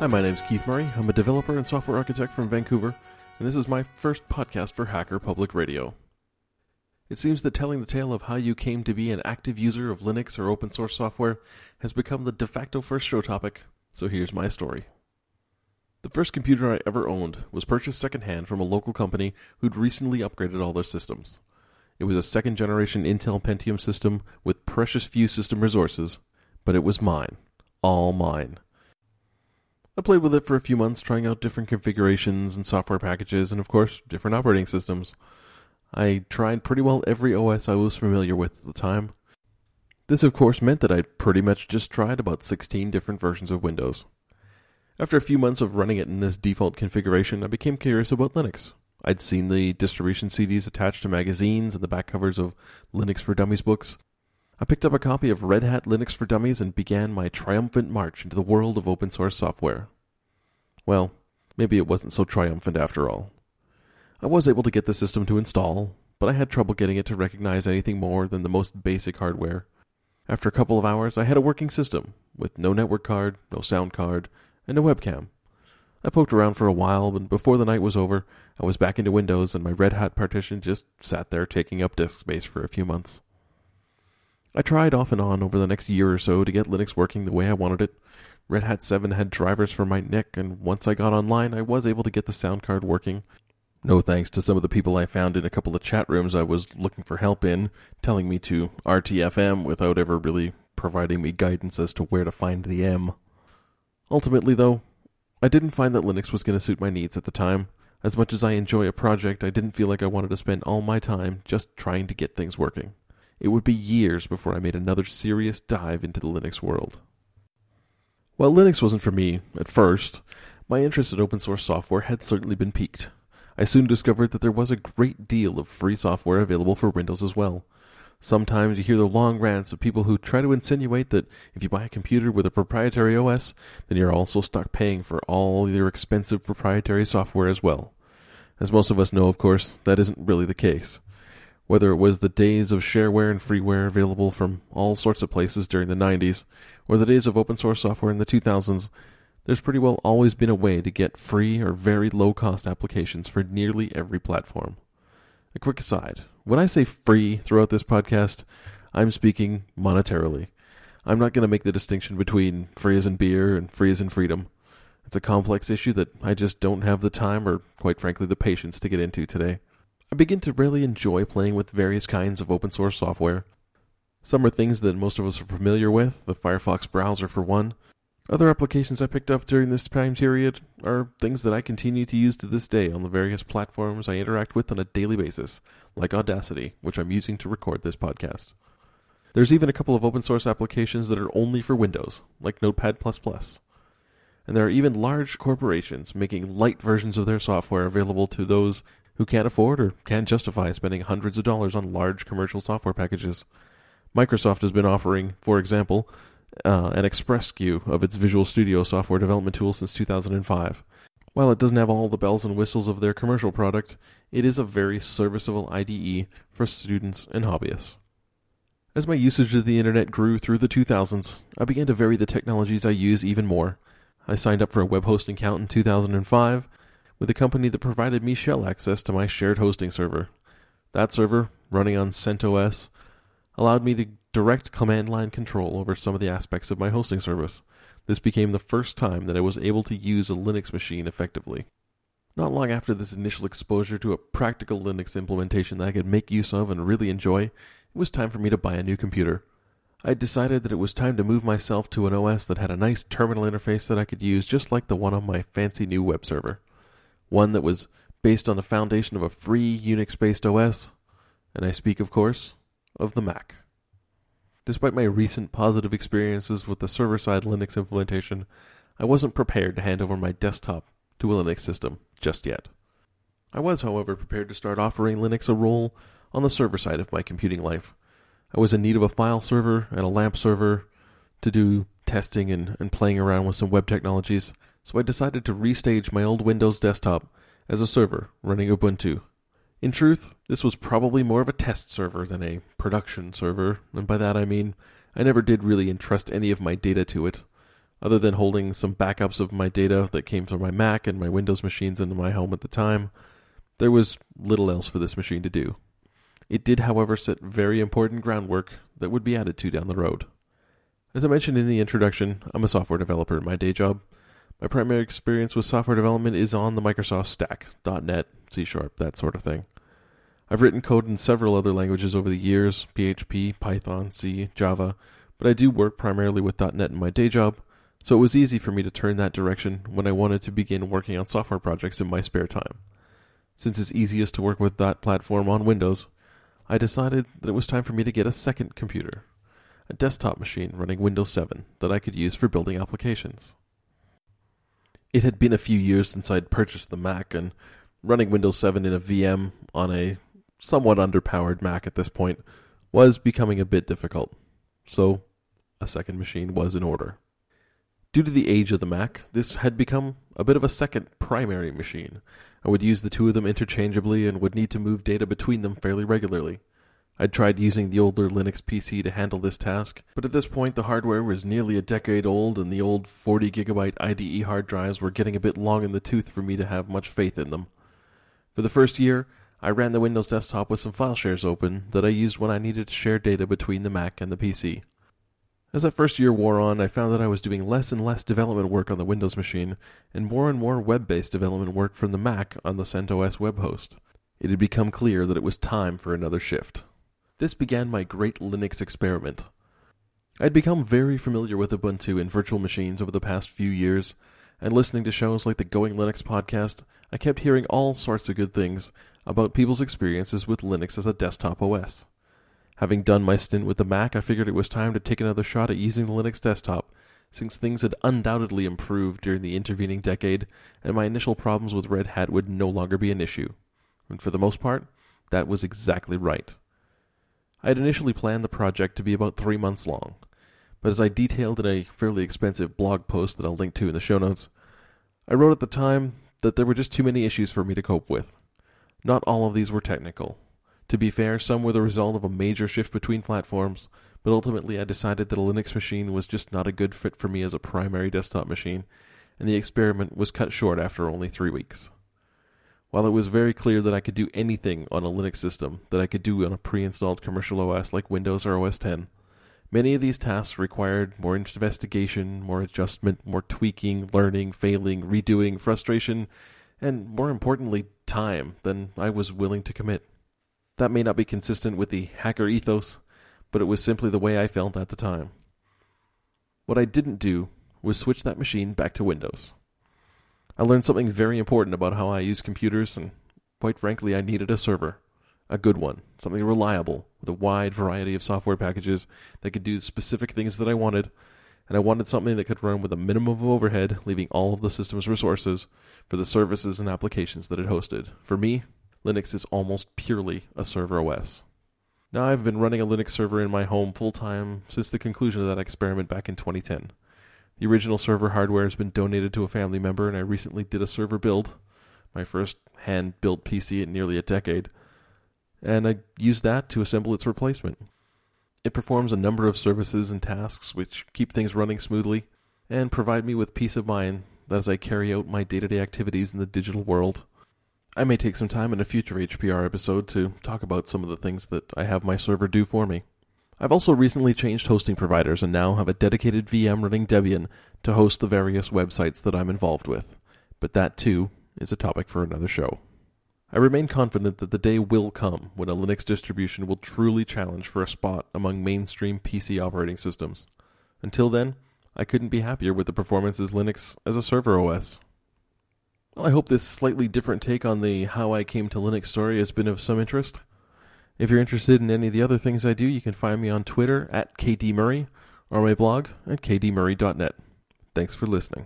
Hi, my name's Keith Murray. I'm a developer and software architect from Vancouver, and this is my first podcast for Hacker Public Radio. It seems that telling the tale of how you came to be an active user of Linux or open source software has become the de facto first show topic, so here's my story. The first computer I ever owned was purchased secondhand from a local company who'd recently upgraded all their systems. It was a second generation Intel Pentium system with precious few system resources, but it was mine. All mine. I played with it for a few months, trying out different configurations and software packages, and of course, different operating systems. I tried pretty well every OS I was familiar with at the time. This, of course, meant that I'd pretty much just tried about 16 different versions of Windows. After a few months of running it in this default configuration, I became curious about Linux. I'd seen the distribution CDs attached to magazines and the back covers of Linux for Dummies books. I picked up a copy of Red Hat Linux for Dummies and began my triumphant march into the world of open source software. Well, maybe it wasn't so triumphant after all. I was able to get the system to install, but I had trouble getting it to recognize anything more than the most basic hardware. After a couple of hours, I had a working system, with no network card, no sound card, and a webcam. I poked around for a while, and before the night was over, I was back into Windows, and my Red Hat partition just sat there taking up disk space for a few months. I tried off and on over the next year or so to get Linux working the way I wanted it. Red Hat 7 had drivers for my NIC, and once I got online, I was able to get the sound card working. No thanks to some of the people I found in a couple of chat rooms I was looking for help in, telling me to RTFM without ever really providing me guidance as to where to find the M. Ultimately, though, I didn't find that Linux was going to suit my needs at the time. As much as I enjoy a project, I didn't feel like I wanted to spend all my time just trying to get things working it would be years before I made another serious dive into the Linux world. While Linux wasn't for me at first, my interest in open source software had certainly been piqued. I soon discovered that there was a great deal of free software available for Windows as well. Sometimes you hear the long rants of people who try to insinuate that if you buy a computer with a proprietary OS, then you're also stuck paying for all your expensive proprietary software as well. As most of us know, of course, that isn't really the case. Whether it was the days of shareware and freeware available from all sorts of places during the 90s, or the days of open source software in the 2000s, there's pretty well always been a way to get free or very low cost applications for nearly every platform. A quick aside when I say free throughout this podcast, I'm speaking monetarily. I'm not going to make the distinction between free as in beer and free as in freedom. It's a complex issue that I just don't have the time or, quite frankly, the patience to get into today. I begin to really enjoy playing with various kinds of open source software. Some are things that most of us are familiar with, the Firefox browser for one. Other applications I picked up during this time period are things that I continue to use to this day on the various platforms I interact with on a daily basis, like Audacity, which I'm using to record this podcast. There's even a couple of open source applications that are only for Windows, like Notepad++. And there are even large corporations making light versions of their software available to those who can't afford or can't justify spending hundreds of dollars on large commercial software packages. Microsoft has been offering, for example, uh, an Express SKU of its Visual Studio software development tool since 2005. While it doesn't have all the bells and whistles of their commercial product, it is a very serviceable IDE for students and hobbyists. As my usage of the internet grew through the 2000s, I began to vary the technologies I use even more. I signed up for a web hosting account in 2005 with a company that provided me shell access to my shared hosting server. That server, running on CentOS, allowed me to direct command line control over some of the aspects of my hosting service. This became the first time that I was able to use a Linux machine effectively. Not long after this initial exposure to a practical Linux implementation that I could make use of and really enjoy, it was time for me to buy a new computer. I decided that it was time to move myself to an OS that had a nice terminal interface that I could use just like the one on my fancy new web server one that was based on the foundation of a free Unix based OS, and I speak, of course, of the Mac. Despite my recent positive experiences with the server side Linux implementation, I wasn't prepared to hand over my desktop to a Linux system just yet. I was, however, prepared to start offering Linux a role on the server side of my computing life. I was in need of a file server and a LAMP server to do testing and, and playing around with some web technologies, so I decided to restage my old Windows desktop as a server running Ubuntu. In truth, this was probably more of a test server than a production server, and by that I mean I never did really entrust any of my data to it. Other than holding some backups of my data that came from my Mac and my Windows machines into my home at the time, there was little else for this machine to do. It did, however, set very important groundwork that would be added to down the road. As I mentioned in the introduction, I'm a software developer in my day job. My primary experience with software development is on the Microsoft stack, .NET, C Sharp, that sort of thing. I've written code in several other languages over the years, PHP, Python, C, Java, but I do work primarily with .NET in my day job, so it was easy for me to turn that direction when I wanted to begin working on software projects in my spare time. Since it's easiest to work with that platform on Windows, I decided that it was time for me to get a second computer, a desktop machine running Windows 7 that I could use for building applications. It had been a few years since I'd purchased the Mac, and running Windows 7 in a VM on a somewhat underpowered Mac at this point was becoming a bit difficult. So, a second machine was in order. Due to the age of the Mac, this had become a bit of a second primary machine. I would use the two of them interchangeably and would need to move data between them fairly regularly. I'd tried using the older Linux PC to handle this task, but at this point the hardware was nearly a decade old and the old 40 gigabyte IDE hard drives were getting a bit long in the tooth for me to have much faith in them. For the first year, I ran the Windows desktop with some file shares open that I used when I needed to share data between the Mac and the PC. As that first year wore on, I found that I was doing less and less development work on the Windows machine, and more and more web based development work from the Mac on the CentOS web host. It had become clear that it was time for another shift. This began my great Linux experiment. I had become very familiar with Ubuntu and virtual machines over the past few years, and listening to shows like the Going Linux podcast, I kept hearing all sorts of good things about people's experiences with Linux as a desktop OS. Having done my stint with the Mac, I figured it was time to take another shot at using the Linux desktop, since things had undoubtedly improved during the intervening decade, and my initial problems with Red Hat would no longer be an issue. And for the most part, that was exactly right. I had initially planned the project to be about three months long, but as I detailed in a fairly expensive blog post that I'll link to in the show notes, I wrote at the time that there were just too many issues for me to cope with. Not all of these were technical, to be fair, some were the result of a major shift between platforms, but ultimately I decided that a Linux machine was just not a good fit for me as a primary desktop machine, and the experiment was cut short after only three weeks. While it was very clear that I could do anything on a Linux system that I could do on a pre installed commercial OS like Windows or OS 10, many of these tasks required more investigation, more adjustment, more tweaking, learning, failing, redoing, frustration, and more importantly, time than I was willing to commit. That may not be consistent with the hacker ethos, but it was simply the way I felt at the time. What I didn't do was switch that machine back to Windows. I learned something very important about how I use computers, and quite frankly, I needed a server. A good one, something reliable, with a wide variety of software packages that could do specific things that I wanted, and I wanted something that could run with a minimum of overhead, leaving all of the system's resources for the services and applications that it hosted. For me, Linux is almost purely a server OS. Now, I've been running a Linux server in my home full time since the conclusion of that experiment back in 2010. The original server hardware has been donated to a family member, and I recently did a server build, my first hand built PC in nearly a decade, and I used that to assemble its replacement. It performs a number of services and tasks which keep things running smoothly and provide me with peace of mind as I carry out my day to day activities in the digital world. I may take some time in a future HPR episode to talk about some of the things that I have my server do for me. I've also recently changed hosting providers and now have a dedicated VM running Debian to host the various websites that I'm involved with. But that, too, is a topic for another show. I remain confident that the day will come when a Linux distribution will truly challenge for a spot among mainstream PC operating systems. Until then, I couldn't be happier with the performances Linux as a server OS. Well, I hope this slightly different take on the how I came to Linux story has been of some interest. If you're interested in any of the other things I do, you can find me on Twitter at kdmurray or my blog at kdmurray.net. Thanks for listening.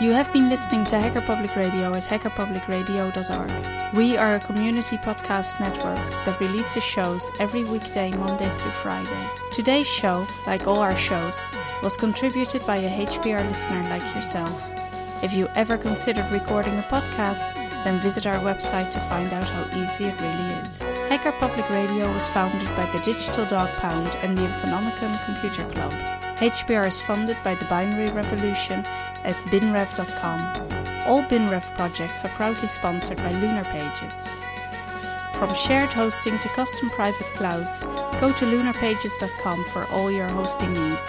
You have been listening to Hacker Public Radio at hackerpublicradio.org. We are a community podcast network that releases shows every weekday, Monday through Friday. Today's show, like all our shows, was contributed by a HPR listener like yourself. If you ever considered recording a podcast, then visit our website to find out how easy it really is. Hacker Public Radio was founded by the Digital Dog Pound and the Infonomicon Computer Club. HPR is funded by the Binary Revolution at binrev.com. All BinRev projects are proudly sponsored by Lunar Pages. From shared hosting to custom private clouds, go to lunarpages.com for all your hosting needs.